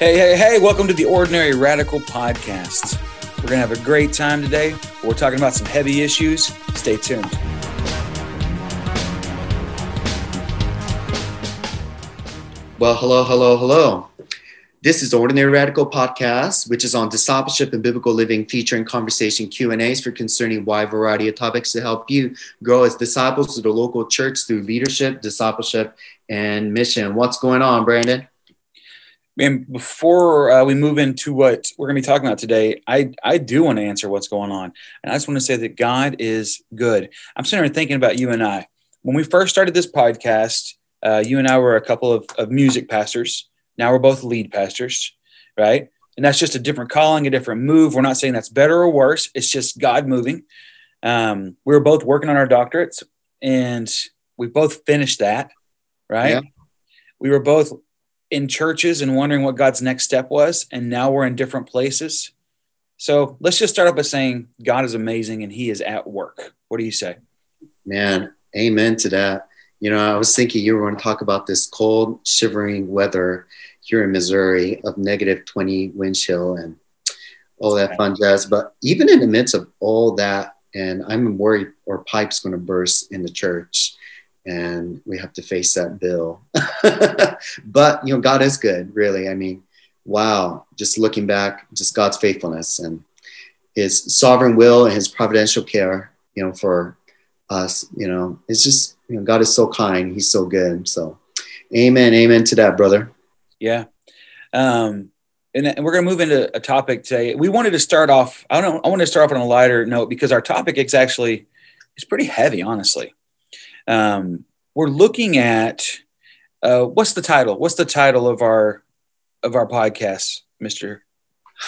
Hey, hey, hey, welcome to the Ordinary Radical Podcast. We're going to have a great time today. We're talking about some heavy issues. Stay tuned. Well, hello, hello, hello. This is Ordinary Radical Podcast, which is on discipleship and biblical living, featuring conversation Q and A's for concerning wide variety of topics to help you grow as disciples to the local church through leadership, discipleship, and mission. What's going on, Brandon? And before uh, we move into what we're going to be talking about today, I, I do want to answer what's going on. And I just want to say that God is good. I'm sitting here thinking about you and I. When we first started this podcast, uh, you and I were a couple of, of music pastors. Now we're both lead pastors, right? And that's just a different calling, a different move. We're not saying that's better or worse. It's just God moving. Um, we were both working on our doctorates and we both finished that, right? Yeah. We were both in churches and wondering what God's next step was. And now we're in different places. So let's just start off by saying God is amazing and he is at work. What do you say? Man, amen to that. You know, I was thinking you were going to talk about this cold, shivering weather here in Missouri of negative 20 wind chill and all that fun jazz. But even in the midst of all that, and I'm worried our pipe's going to burst in the church and we have to face that bill. but, you know, God is good, really. I mean, wow, just looking back, just God's faithfulness and his sovereign will and his providential care, you know, for us, you know, it's just, you know, God is so kind. He's so good. So, amen. Amen to that, brother. Yeah. Um, and, we're going to move into a topic today. We wanted to start off. I don't. I want to start off on a lighter note because our topic is actually it's pretty heavy, honestly. Um, we're looking at uh, what's the title? What's the title of our of our podcast, Mister?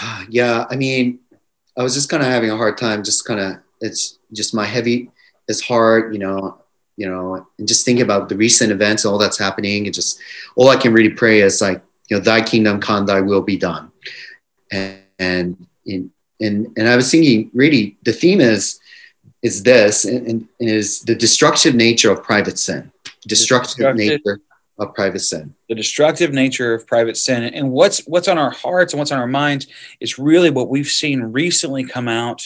Yeah, I mean, I was just kind of having a hard time. Just kind of, it's just my heavy is hard, you know, you know, and just thinking about the recent events, and all that's happening, and just all I can really pray is like, you know, Thy kingdom come, Thy will be done, and and and and I was thinking, really, the theme is is this, and, and is the destructive nature of private sin, destructive, destructive nature of private sin. The destructive nature of private sin. And what's what's on our hearts and what's on our minds is really what we've seen recently come out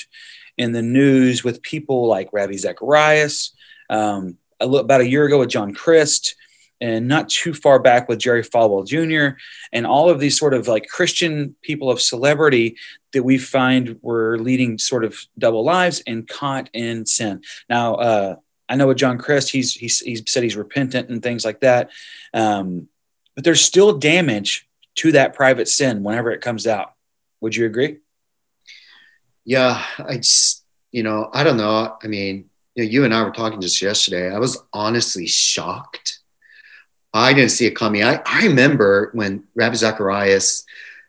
in the news with people like Ravi Zacharias, um, a little, about a year ago with John Crist, and not too far back with Jerry Falwell Jr., and all of these sort of like Christian people of celebrity that we find were leading sort of double lives and caught in sin. Now, uh, I know with John Crist, he's, he's, he's said he's repentant and things like that. Um, but there's still damage to that private sin whenever it comes out. Would you agree? Yeah, I just, you know, I don't know. I mean, you, know, you and I were talking just yesterday. I was honestly shocked. I didn't see it coming. I, I remember when Ravi Zacharias,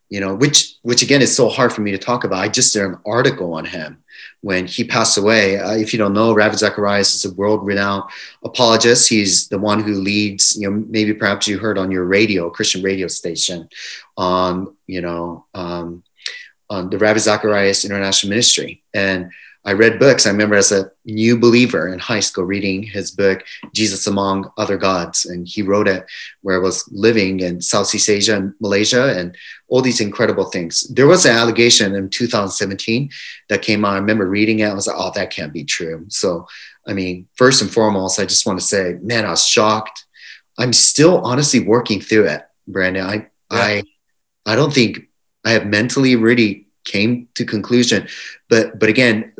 you know, which which again is so hard for me to talk about. I just did an article on him when he passed away. Uh, if you don't know, Ravi Zacharias is a world-renowned apologist. He's the one who leads, you know, maybe perhaps you heard on your radio, Christian radio station, on you know, um, on the Ravi Zacharias International Ministry. And I read books. I remember as a new believer in high school reading his book, Jesus Among Other Gods. And he wrote it where I was living in Southeast Asia and Malaysia and all these incredible things. There was an allegation in 2017 that came out. I remember reading it. I was like, oh, that can't be true. So, I mean, first and foremost, I just want to say, man, I was shocked. I'm still honestly working through it, Brandon. I, yeah. I, I don't think I have mentally really came to conclusion. But but again,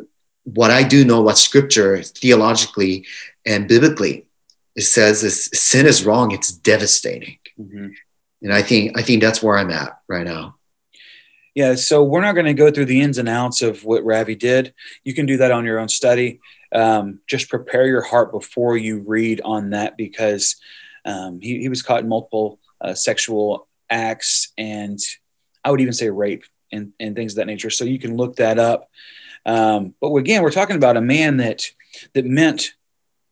what I do know what scripture theologically and biblically it says is sin is wrong, it's devastating. Mm-hmm. And I think I think that's where I'm at right now. Yeah, so we're not going to go through the ins and outs of what Ravi did. You can do that on your own study. Um, just prepare your heart before you read on that because um, he, he was caught in multiple uh, sexual acts and I would even say rape and, and things of that nature. So you can look that up. Um, but again, we're talking about a man that that meant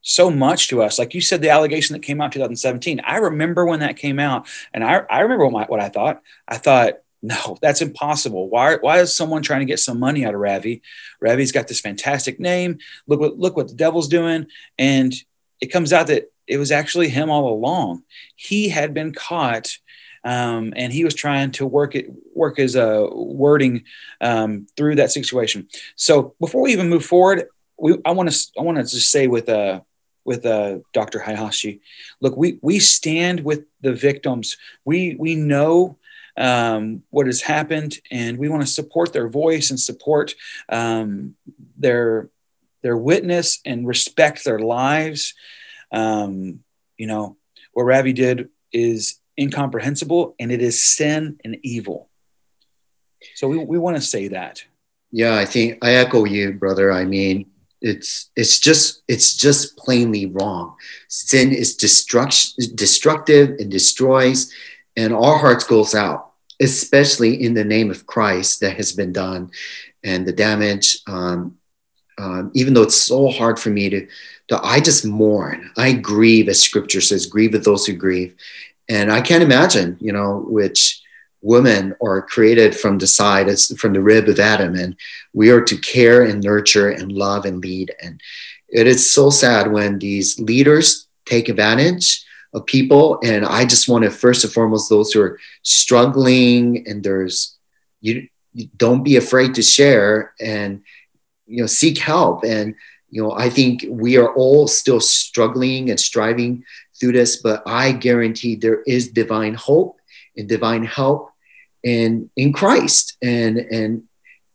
so much to us. Like you said, the allegation that came out 2017. I remember when that came out, and I, I remember what, my, what I thought. I thought, no, that's impossible. Why, why is someone trying to get some money out of Ravi? Ravi's got this fantastic name. Look what look what the devil's doing. And it comes out that it was actually him all along. He had been caught um, and he was trying to work it work his uh, wording um, through that situation. So before we even move forward, we, I want to I want to just say with uh, with uh, Dr. Hayashi, look, we we stand with the victims. We we know um, what has happened, and we want to support their voice and support um, their their witness and respect their lives. Um, you know, what Ravi did is incomprehensible and it is sin and evil. So we, we want to say that. Yeah, I think I echo you, brother. I mean, it's it's just it's just plainly wrong. Sin is destruction destructive and destroys, and our hearts goes out, especially in the name of Christ that has been done, and the damage. Um, um, even though it's so hard for me to, to, I just mourn. I grieve, as Scripture says, grieve with those who grieve, and I can't imagine, you know, which women are created from the side, from the rib of Adam, and we are to care and nurture and love and lead. And it is so sad when these leaders take advantage of people. And I just want to first and foremost those who are struggling and there's you, you don't be afraid to share and you know seek help and you know i think we are all still struggling and striving through this but i guarantee there is divine hope and divine help in in christ. And and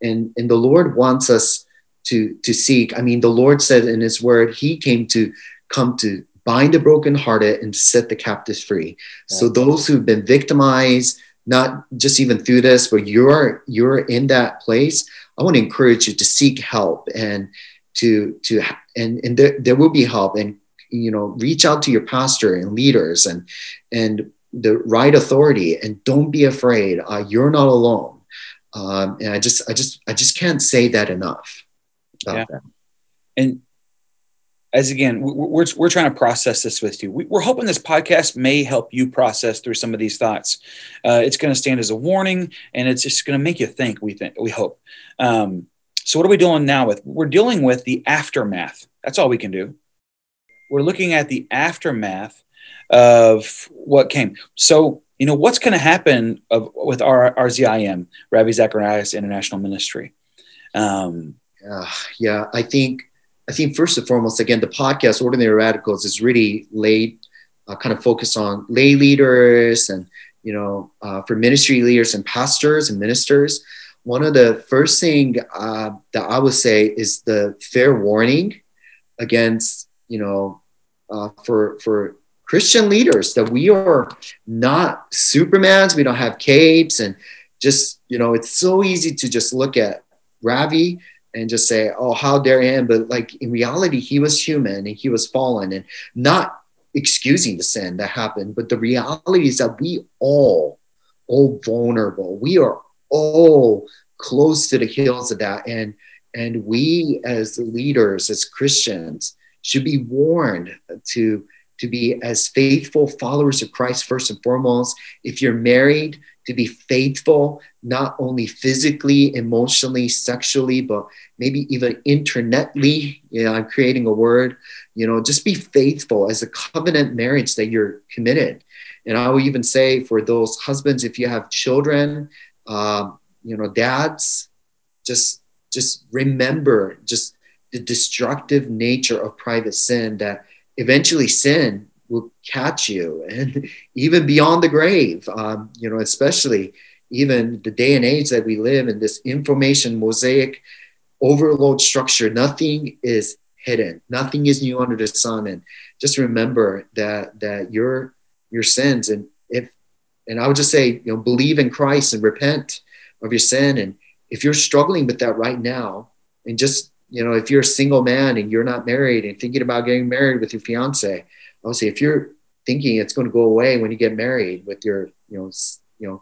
and and the lord wants us to to seek. I mean the lord said in his word he came to come to bind the brokenhearted and set the captives free. So those who've been victimized not just even through this but you're you're in that place I want to encourage you to seek help and to to and and there, there will be help. And you know reach out to your pastor and leaders and and the right authority and don't be afraid uh, you're not alone um, and i just i just i just can't say that enough yeah. That. and as again, we're, we're trying to process this with you. We're hoping this podcast may help you process through some of these thoughts. Uh, it's going to stand as a warning, and it's just going to make you think. We think we hope. Um, so, what are we doing now? With we're dealing with the aftermath. That's all we can do. We're looking at the aftermath of what came. So, you know, what's going to happen of, with our RZIM, Ravi Zacharias International Ministry? Um, yeah, yeah, I think I think first and foremost, again, the podcast Ordinary Radicals is really laid uh, kind of focused on lay leaders and you know uh, for ministry leaders and pastors and ministers. One of the first thing uh, that I would say is the fair warning against you know uh, for for Christian leaders that we are not Supermans. We don't have capes and just you know it's so easy to just look at Ravi and just say, oh, how dare him? But like in reality, he was human and he was fallen and not excusing the sin that happened. But the reality is that we all, all vulnerable. We are all close to the heels of that. And and we as leaders, as Christians, should be warned to to be as faithful followers of Christ first and foremost. If you're married, to be faithful, not only physically, emotionally, sexually, but maybe even internetly. You know, I'm creating a word, you know, just be faithful as a covenant marriage that you're committed. And I will even say for those husbands, if you have children, um, you know, dads, just just remember just the destructive nature of private sin that eventually sin will catch you and even beyond the grave. Um, you know especially even the day and age that we live in this information mosaic overload structure nothing is hidden. Nothing is new under the sun. And just remember that that your your sins and if and i would just say you know believe in christ and repent of your sin. And if you're struggling with that right now and just you know if you're a single man and you're not married and thinking about getting married with your fiance obviously if you're thinking it's going to go away when you get married with your you know you know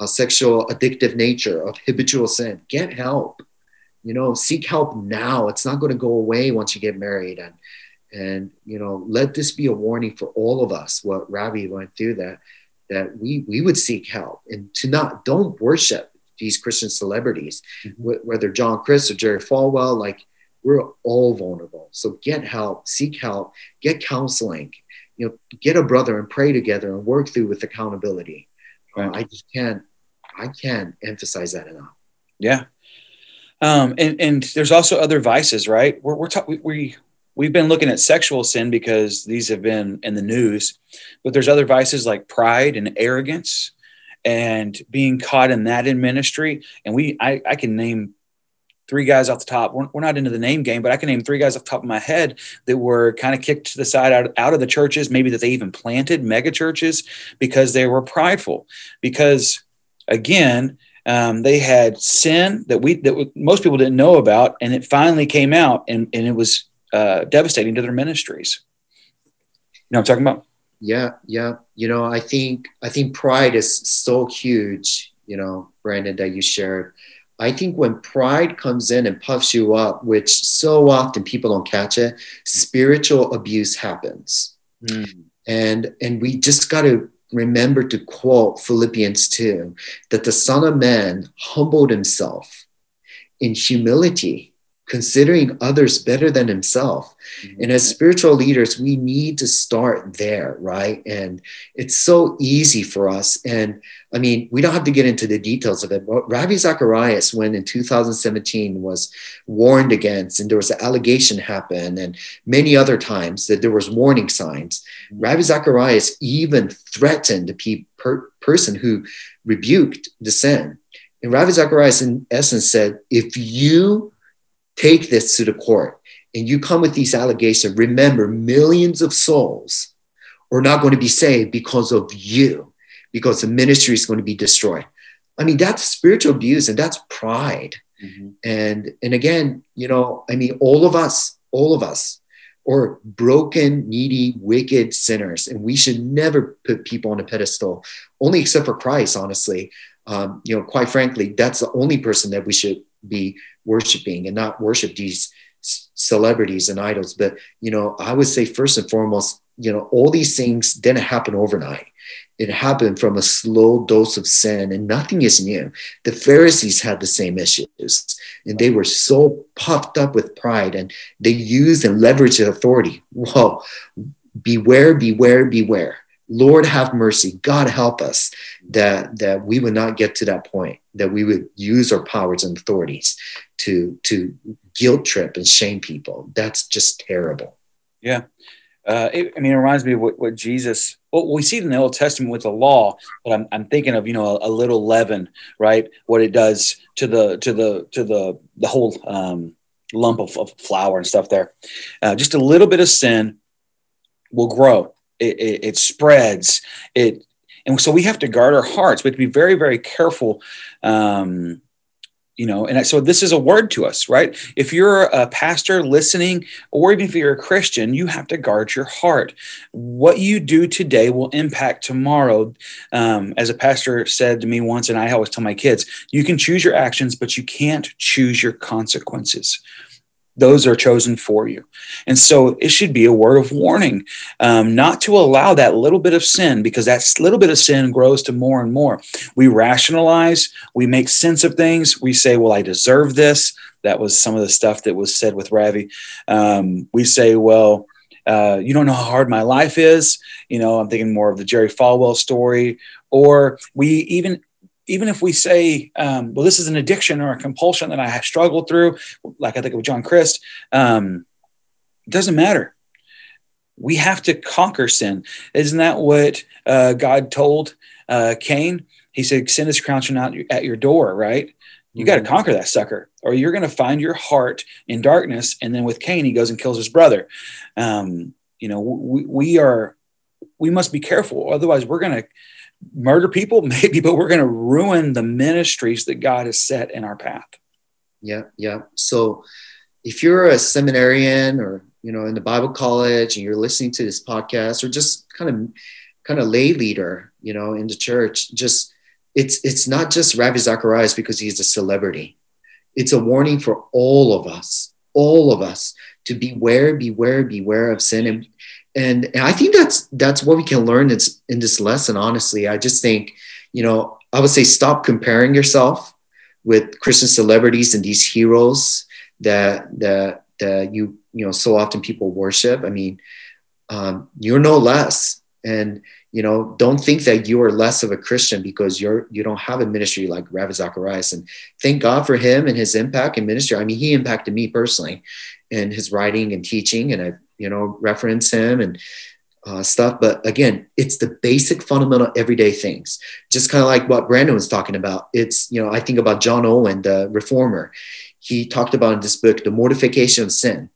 a sexual addictive nature of habitual sin get help. You know seek help now. It's not going to go away once you get married. And and you know let this be a warning for all of us what Ravi went through that that we we would seek help and to not don't worship these christian celebrities mm-hmm. whether john Crist or jerry falwell like we're all vulnerable. So get help, seek help, get counseling, you know, get a brother and pray together and work through with accountability. right. I just can't, I can't emphasize that enough. Yeah. Um, and, and there's also other vices, right? We're, we're ta- we, we, we've been looking at sexual sin because these have been in the news, but there's other vices like pride and arrogance and being caught in that in ministry. And we, I, I can name three guys off the top. We're, we're, not into the name game, but I can name three guys off the top of my head that were kind of kicked to the side out, out of the churches, maybe that they even planted mega churches because they were prideful. Because again, um, they had sin that we that most people didn't know about, and it finally came out, and, and it was uh, devastating to their ministries. You know what I'm talking about? Yeah, yeah. You know, I think I think pride is so huge. You know, Brandon, that you shared. I think when pride comes in and puffs you up, which so often people don't catch it, spiritual abuse happens. Mm. And and we just got to remember to quote Philippians 2 that the Son of Man humbled himself in humility, considering others better than himself. Mm-hmm. And as spiritual leaders, we need to start there, right? And it's so easy for us. And I mean, we don't have to get into the details of it, but Ravi Zacharias, when in 2017 was warned against, and there was an allegation happen, and many other times that there was warning signs, mm-hmm. Ravi Zacharias even threatened the pe- per- person who rebuked the sin. And Ravi Zacharias, in essence, said, if you take this to the court, and you come with these allegations, remember millions of souls are not going to be saved because of you, because the ministry is going to be destroyed. I mean, that's spiritual abuse and that's pride. Mm-hmm. And and again, you know, I mean, all of us, all of us are broken, needy, wicked sinners, and we should never put people on a pedestal, only except for Christ, honestly. Um, you know, quite frankly, that's the only person that we should be worshiping and not worship these celebrities and idols. But, you know, I would say first and foremost, you know, all these things didn't happen overnight. It happened from a slow dose of sin, and nothing is new. The Pharisees had the same issues, and they were so puffed up with pride, and they used and leveraged authority. Whoa, beware, beware, beware. Lord have mercy. God help us that, that we would not get to that point, that we would use our powers and authorities to, to guilt trip and shame people. That's just terrible. Yeah. Uh, it, I mean, it reminds me of what, what Jesus, what we see in the Old Testament with the law, but I'm, I'm thinking of, you know, a, a little leaven, right? What it does to the, to the, to the, the whole um, lump of, of flour and stuff there. Uh, just a little bit of sin will grow it, it, it spreads. It and so we have to guard our hearts. We have to be very very careful um, you know and so this is a word to us right? If you're a pastor listening or even if you're a christian you have to guard your heart. What you do today will impact tomorrow. Um, as a pastor said to me once and i always tell my kids you can choose your actions but you can't choose your consequences those are chosen for you. And so it should be a word of warning, um, not to allow that little bit of sin, because that little bit of sin grows to more and more. We rationalize, we make sense of things. We say, well, I deserve this. That was some of the stuff that was said with Ravi. Um, we say, well, uh, you don't know how hard my life is. You know, I'm thinking more of the Jerry Falwell story. Or we even even if we say, um, well, this is an addiction or a compulsion that I have struggled through, like I think of John Crist, um, it doesn't matter. We have to conquer sin. Isn't that what uh, God told uh, Cain? He said, sin is crouching out at your door, right? You got to mm-hmm. conquer that sucker, or you're going to find your heart in darkness. And then with Cain, he goes and kills his brother. Um, you know, we, we are, we must be careful. Otherwise, we're going to murder people, maybe, but we're going to ruin the ministries that God has set in our path. Yeah, yeah. So if you're a seminarian or you know in the Bible college and you're listening to this podcast or just kind of kind of lay leader, you know, in the church, just it's it's not just Ravi Zacharias because he's a celebrity. It's a warning for all of us, all of us to beware, beware, beware of sin. And and, and I think that's that's what we can learn in, in this lesson. Honestly, I just think, you know, I would say stop comparing yourself with Christian celebrities and these heroes that that that you you know so often people worship. I mean, um, you're no less, and you know, don't think that you are less of a Christian because you're you don't have a ministry like Ravi Zacharias. And thank God for him and his impact in ministry. I mean, he impacted me personally in his writing and teaching, and I, you know, reference him and uh, stuff. But again, it's the basic, fundamental, everyday things. Just kind of like what Brandon was talking about. It's you know, I think about John Owen, the reformer. He talked about in this book the mortification of sin.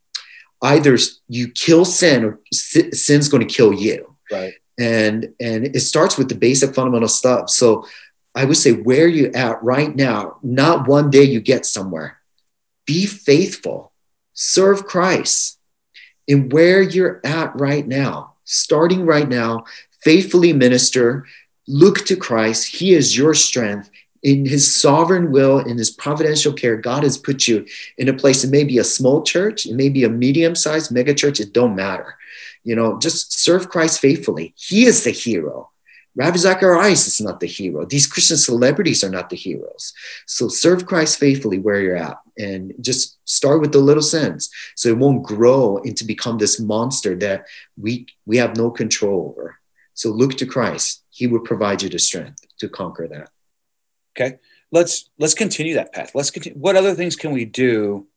Either you kill sin, or sin's going to kill you. Right and and it starts with the basic fundamental stuff so i would say where you at right now not one day you get somewhere be faithful serve christ in where you're at right now starting right now faithfully minister look to christ he is your strength in his sovereign will in his providential care god has put you in a place it may be a small church it may be a medium-sized mega church it don't matter you know, just serve Christ faithfully. He is the hero. Ravi Zacharias is not the hero. These Christian celebrities are not the heroes. So serve Christ faithfully where you're at and just start with the little sins so it won't grow into become this monster that we we have no control over. So look to Christ. He will provide you the strength to conquer that. Okay. Let's let's continue that path. Let's continue. What other things can we do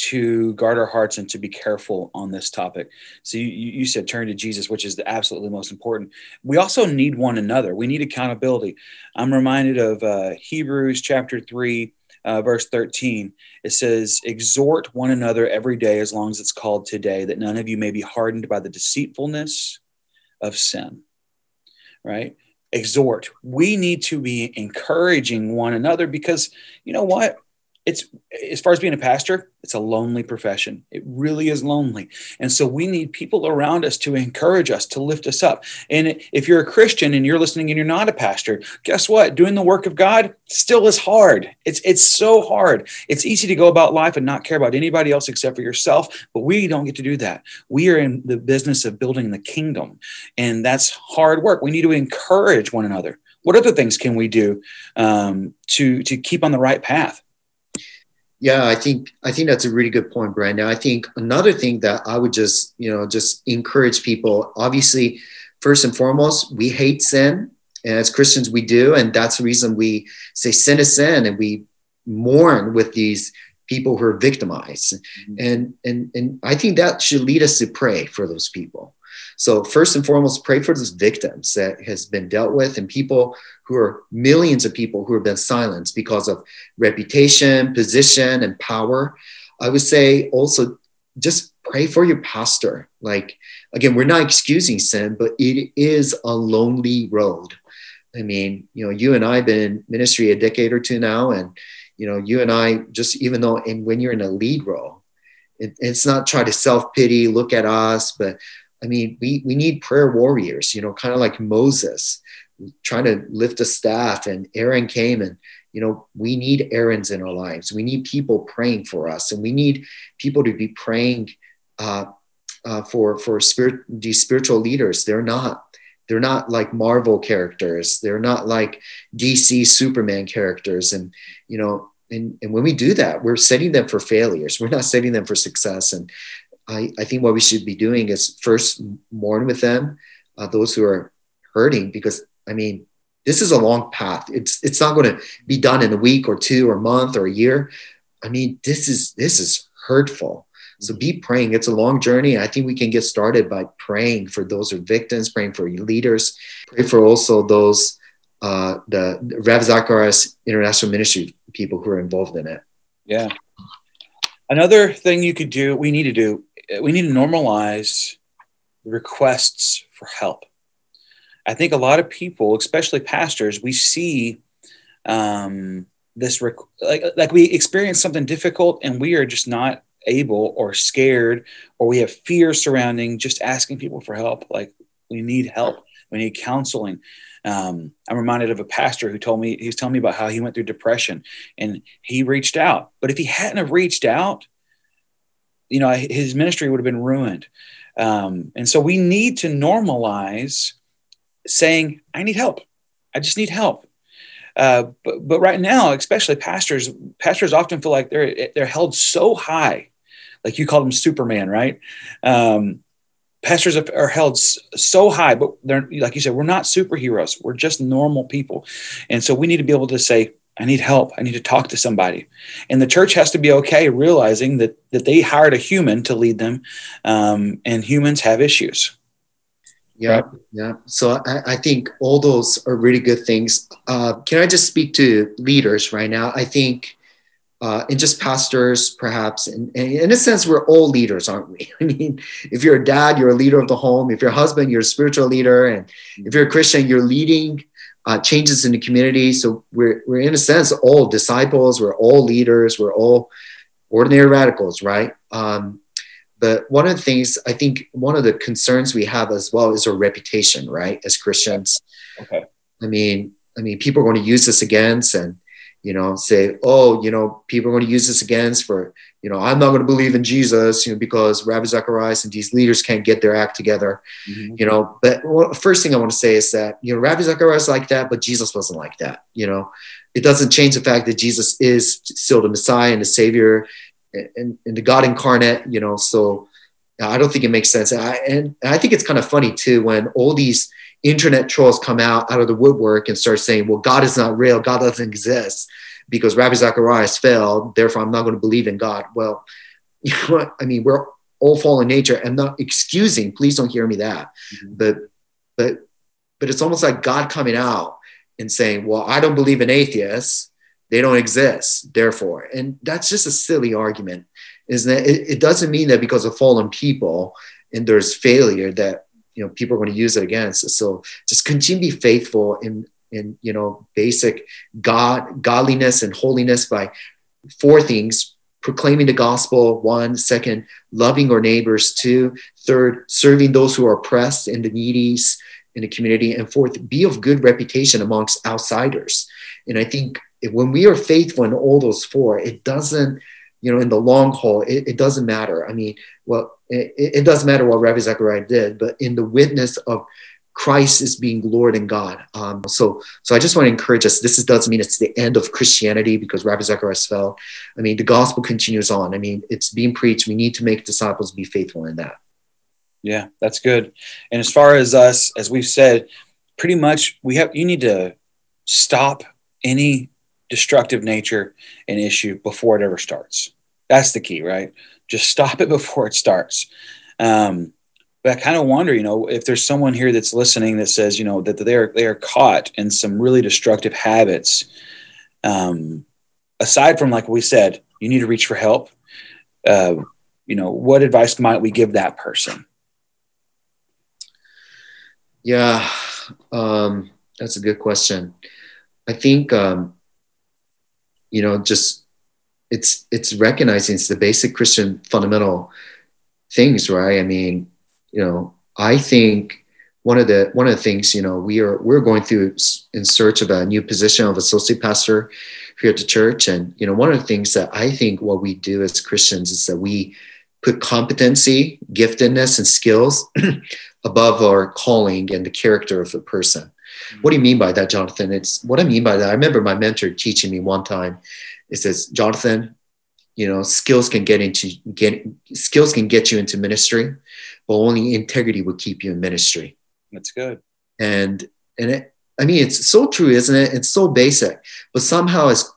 to guard our hearts and to be careful on this topic. So you, you said turn to Jesus, which is the absolutely most important. We also need one another. We need accountability. I'm reminded of uh, Hebrews chapter three, uh, verse 13. It says, "Exhort one another every day, as long as it's called today, that none of you may be hardened by the deceitfulness of sin." Right. Exhort. We need to be encouraging one another because you know what? It's as far as being a pastor, it's a lonely profession. It really is lonely. And so we need people around us to encourage us, to lift us up. And if you're a Christian and you're listening and you're not a pastor, guess what? Doing the work of God still is hard. It's it's so hard. It's easy to go about life and not care about anybody else except for yourself, but we don't get to do that. We are in the business of building the kingdom, and that's hard work. We need to encourage one another. What other things can we do um, to to keep on the right path? Yeah, I think I think that's a really good point, Brandon. I think another thing that I would just you know just encourage people. Obviously, first and foremost, we hate sin, and as Christians, we do, and that's the reason we say sin is sin, and we mourn with these people who are victimized. Mm-hmm. And and and I think that should lead us to pray for those people. So first and foremost, pray for those victims that has been dealt with and people who are millions of people who have been silenced because of reputation, position, and power. I would say also just pray for your pastor. Like, again, we're not excusing sin, but it is a lonely road. I mean, you know, you and I have been in ministry a decade or two now, and you know, you and I just even though and when you're in a lead role, it, it's not try to self pity, look at us, but I mean, we, we need prayer warriors, you know, kind of like Moses trying to lift a staff and Aaron came and, you know, we need Aaron's in our lives. We need people praying for us and we need people to be praying uh, uh, for, for spirit, these spiritual leaders. They're not, they're not like Marvel characters. They're not like DC Superman characters. And, you know, and, and when we do that, we're setting them for failures. We're not setting them for success. And I, I think what we should be doing is first mourn with them, uh, those who are hurting, because I mean, this is a long path. It's it's not going to be done in a week or two or a month or a year. I mean, this is this is hurtful. So be praying. It's a long journey. I think we can get started by praying for those who are victims, praying for leaders, pray for also those uh, the Rev Zacharias International Ministry people who are involved in it. Yeah. Another thing you could do, we need to do, we need to normalize requests for help. I think a lot of people, especially pastors, we see um, this rec- like like we experience something difficult and we are just not able or scared or we have fear surrounding just asking people for help. Like we need help, we need counseling. Um, I'm reminded of a pastor who told me he was telling me about how he went through depression and he reached out. But if he hadn't have reached out, you know, his ministry would have been ruined. Um, and so we need to normalize saying, I need help. I just need help. Uh, but, but right now, especially pastors, pastors often feel like they're, they're held so high, like you call them Superman, right? Um, pastors are held so high, but they're like you said, we're not superheroes. We're just normal people, and so we need to be able to say, "I need help. I need to talk to somebody," and the church has to be okay realizing that that they hired a human to lead them, um, and humans have issues. Yeah, right? yeah. So I, I, think all those are really good things. Uh, can I just speak to leaders right now? I think uh, and just pastors, perhaps. And, and, in a sense, we're all leaders, aren't we? I mean, if you're a dad, you're a leader of the home. If you're a husband, you're a spiritual leader. And if you're a Christian, you're leading uh, changes in the community. So we're, we're, in a sense, all disciples. We're all leaders. We're all ordinary radicals, right? Um, but one of the things I think one of the concerns we have as well is our reputation, right? As Christians. Okay. I mean, I mean, people are going to use this against and you know, say, oh, you know, people are going to use this against for, you know, I'm not going to believe in Jesus, you know, because Ravi Zacharias and these leaders can't get their act together, mm-hmm. you know. But well, first thing I want to say is that, you know, Ravi Zacharias like that, but Jesus wasn't like that, you know. It doesn't change the fact that Jesus is still the Messiah and the Savior and, and the God incarnate, you know. So I don't think it makes sense. And I, and I think it's kind of funny too when all these internet trolls come out out of the woodwork and start saying, well, God is not real, God doesn't exist because Ravi Zacharias failed, therefore I'm not going to believe in God. Well, you know what? I mean, we're all fallen nature. I'm not excusing, please don't hear me that. Mm-hmm. But but but it's almost like God coming out and saying, Well, I don't believe in atheists, they don't exist, therefore. And that's just a silly argument, isn't it? It, it doesn't mean that because of fallen people and there's failure that you know people are going to use it against so just continue to be faithful in in you know basic god godliness and holiness by four things proclaiming the gospel one second loving our neighbors two third serving those who are oppressed and the needies in the community and fourth be of good reputation amongst outsiders. And i think when we are faithful in all those four it doesn't you know in the long haul it, it doesn't matter. I mean well it, it, doesn't matter what Ravi Zachariah did, but in the witness of Christ is being Lord and God. Um, so, so I just want to encourage us. This is, doesn't mean it's the end of Christianity because Ravi Zacharias fell. I mean, the gospel continues on. I mean, it's being preached. We need to make disciples be faithful in that. Yeah, that's good. And as far as us, as we've said, pretty much we have. You need to stop any destructive nature and issue before it ever starts. That's the key, right? Just stop it before it starts. Um, but I kind of wonder, you know, if there's someone here that's listening that says, you know, that they are they are caught in some really destructive habits. Um, aside from like we said, you need to reach for help. Uh, you know, what advice might we give that person? Yeah, um, that's a good question. I think, um, you know, just it's it's recognizing it's the basic Christian fundamental things, right? I mean, you know, I think one of the one of the things you know we are we're going through in search of a new position of associate pastor here at the church, and you know, one of the things that I think what we do as Christians is that we put competency, giftedness, and skills above our calling and the character of the person. Mm-hmm. What do you mean by that, Jonathan? It's what I mean by that. I remember my mentor teaching me one time it says, Jonathan, you know, skills can get into get skills can get you into ministry, but only integrity will keep you in ministry. That's good. And and it, I mean, it's so true, isn't it? It's so basic, but somehow as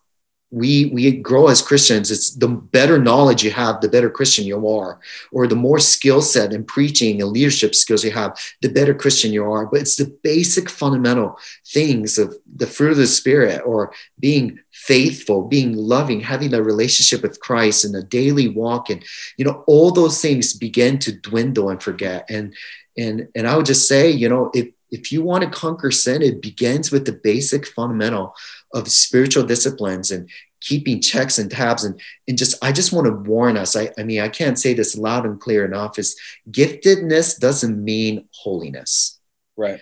we we grow as Christians, it's the better knowledge you have, the better Christian you are, or the more skill set in preaching and leadership skills you have, the better Christian you are. But it's the basic fundamental things of the fruit of the Spirit, or being faithful, being loving, having a relationship with Christ and a daily walk, and you know all those things begin to dwindle and forget. And and and I would just say, you know, if if you want to conquer sin, it begins with the basic fundamental of spiritual disciplines and keeping checks and tabs and, and just i just want to warn us. I, I mean i can't say this loud and clear enough is giftedness doesn't mean holiness. Right.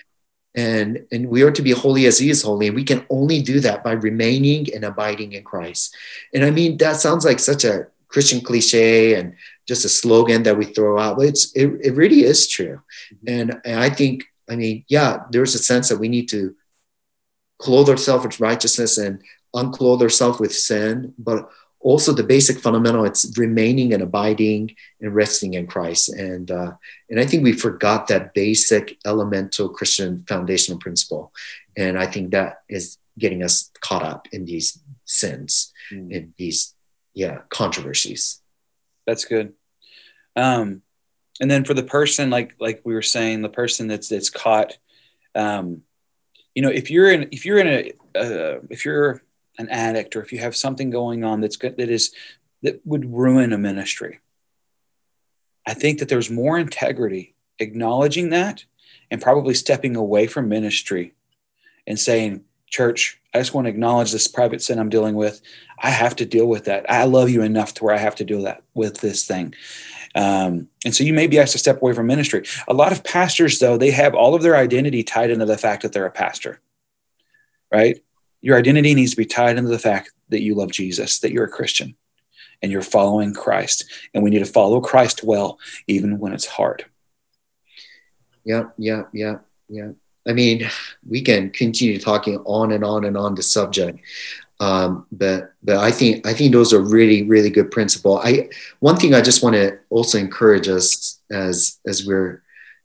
And and we are to be holy as he is holy and we can only do that by remaining and abiding in christ. And i mean that sounds like such a christian cliche and just a slogan that we throw out but it's it, it really is true. Mm-hmm. and, and i think i mean yeah there's a sense that we need to clothe ourselves with righteousness and unclothe ourselves with sin. But also the basic fundamental it's remaining and abiding and resting in christ and uh, and i think we forgot that basic elemental christian foundational principle and i think that is getting us caught up in these sins mm. in these yeah controversies that's good um and then for the person like like we were saying the person that's that's caught um you know if you're in if you're in a uh, if you're an addict or if you have something going on that's good that is that would ruin a ministry. I think that there's more integrity acknowledging that and probably stepping away from ministry and saying church i just want to acknowledge this private sin i'm dealing with. I have to deal with that. I love you enough to where i have to deal that with this thing um, and so you may be asked to step away from ministry a lot of pastors though they have all of their identity tied into the fact that they're a pastor right your identity needs to be tied into the fact that you love Jesus, that you're a Christian and you're following Christ. And we need to follow Christ well, even when it's hard. Yeah, yeah, yeah, yeah. I mean, we can continue talking on and on and on the subject. Um, but but I think I think those are really really good principle. I one thing I just want to also encourage us as as we're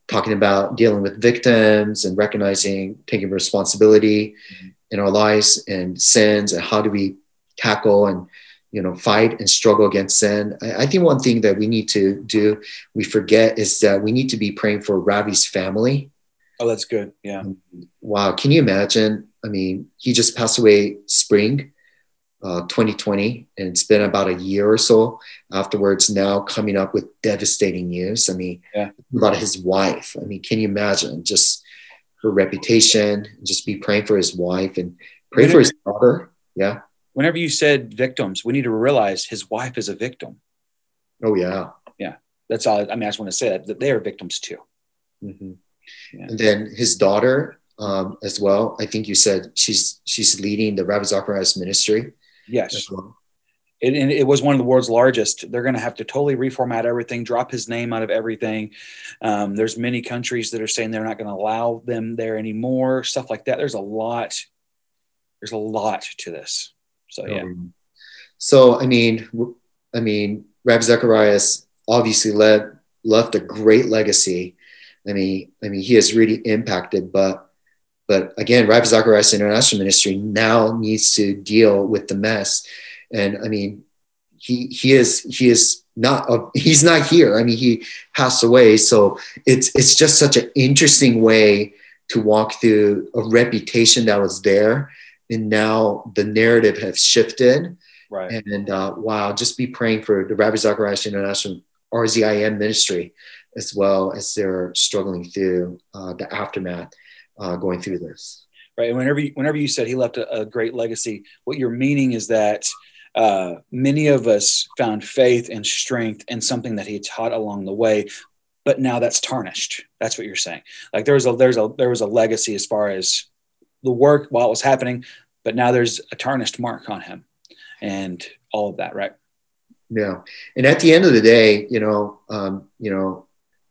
talking about dealing with victims and recognizing taking responsibility mm-hmm. in our lives and sins and how do we tackle and you know fight and struggle against sin. I, I, think one thing that we need to do we forget is that we need to be praying for ravi's family. Oh that's good. Yeah. Wow. Can you imagine i mean he just passed away spring uh, 2020 and it's been about a year or so afterwards now coming up with devastating news i mean yeah. about his wife i mean can you imagine just her reputation, just be praying for his wife and pray whenever, for his daughter. Yeah. Whenever you said victims, we need to realize his wife is a victim. Oh yeah. Yeah. That's all. I mean, I just want to say that, that they are victims too. Mm-hmm. Yeah. And then his daughter um, as well. I think you said she's she's leading the Ravi Zacharias ministry. Yes. Well it, and it was one of the world's largest. They're going to have to totally reformat everything, drop his name out of everything. Um, there's many countries that are saying they're not going to allow them there anymore, stuff like that. There's a lot. There's a lot to this. So yeah. Um, so I mean, I mean, Rav Zacharias obviously led, left a great legacy. I mean, I mean, he has really impacted, but but again, Ravi Zacharias International Ministry now needs to deal with the mess and I mean, he he is he is not a, he's not here. I mean, he passed away. So it's it's just such an interesting way to walk through a reputation that was there, and now the narrative has shifted. Right. And uh, wow, just be praying for the Ravi Zacharias International RZIM ministry as well as they're struggling through uh, the aftermath uh, going through this. Right. And whenever you, whenever you said he left a, a great legacy, what you're meaning is that uh, many of us found faith and strength in something that he taught along the way but now that's tarnished that's what you're saying like there was a there's a there was a legacy as far as the work while it was happening but now there's a tarnished mark on him and all of that right yeah and at the end of the day you know um, you know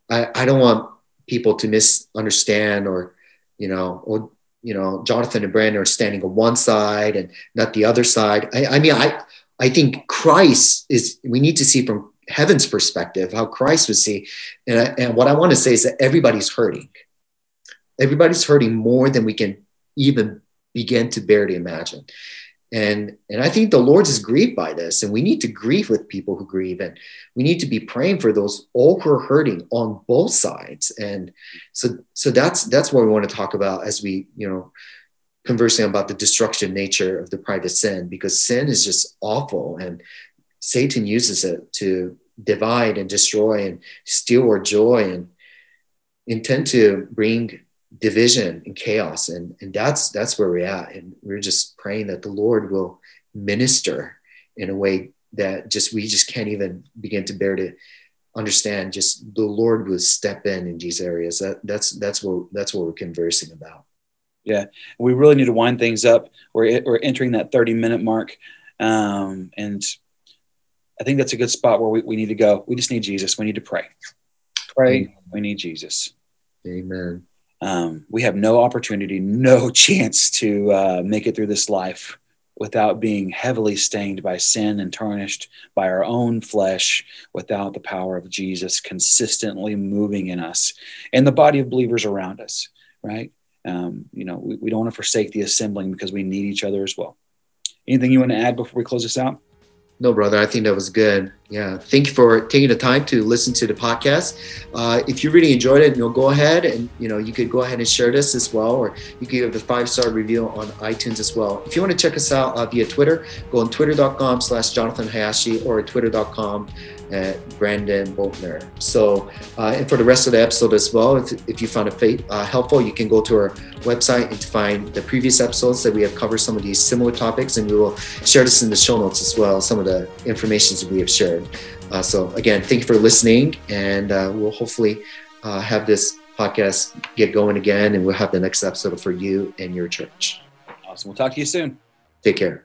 I, I don't want people to misunderstand or you know or you know jonathan and brandon are standing on one side and not the other side i, I mean i I think Christ is, we need to see from heaven's perspective how Christ would see. And, I, and what I want to say is that everybody's hurting. Everybody's hurting more than we can even begin to bear to imagine. And, and I think the Lord is grieved by this, and we need to grieve with people who grieve, and we need to be praying for those all who are hurting on both sides. And so, so that's that's what we want to talk about as we, you know, conversing about the destructive nature of the private sin because sin is just awful and Satan uses it to divide and destroy and steal our joy and intend to bring division and chaos and, and that's that's where we're at and we're just praying that the lord will minister in a way that just we just can't even begin to bear to understand just the lord will step in in these areas that that's that's what that's what we're conversing about yeah, we really need to wind things up. We're we're entering that thirty minute mark, um, and I think that's a good spot where we, we need to go. We just need Jesus. We need to pray. Pray. We need Jesus. Amen. Um, we have no opportunity, no chance to uh, make it through this life without being heavily stained by sin and tarnished by our own flesh, without the power of Jesus consistently moving in us and the body of believers around us, right? Um, you know, we, we don't want to forsake the assembling because we need each other as well. Anything you want to add before we close this out? No, brother, I think that was good. Yeah. Thank you for taking the time to listen to the podcast. Uh, if you really enjoyed it, you'll go ahead and, you know, you could go ahead and share this as well, or you could give a five-star review on iTunes as well. If you want to check us out uh, via Twitter, go on twitter.com slash Jonathan Hayashi or twitter.com at Brandon Boltner. So, uh, and for the rest of the episode as well, if, if you found it uh, helpful, you can go to our website and find the previous episodes that we have covered some of these similar topics, and we will share this in the show notes as well, some of the information that we have shared. Uh, so, again, thank you for listening, and uh, we'll hopefully uh, have this podcast get going again, and we'll have the next episode for you and your church. Awesome. We'll talk to you soon. Take care.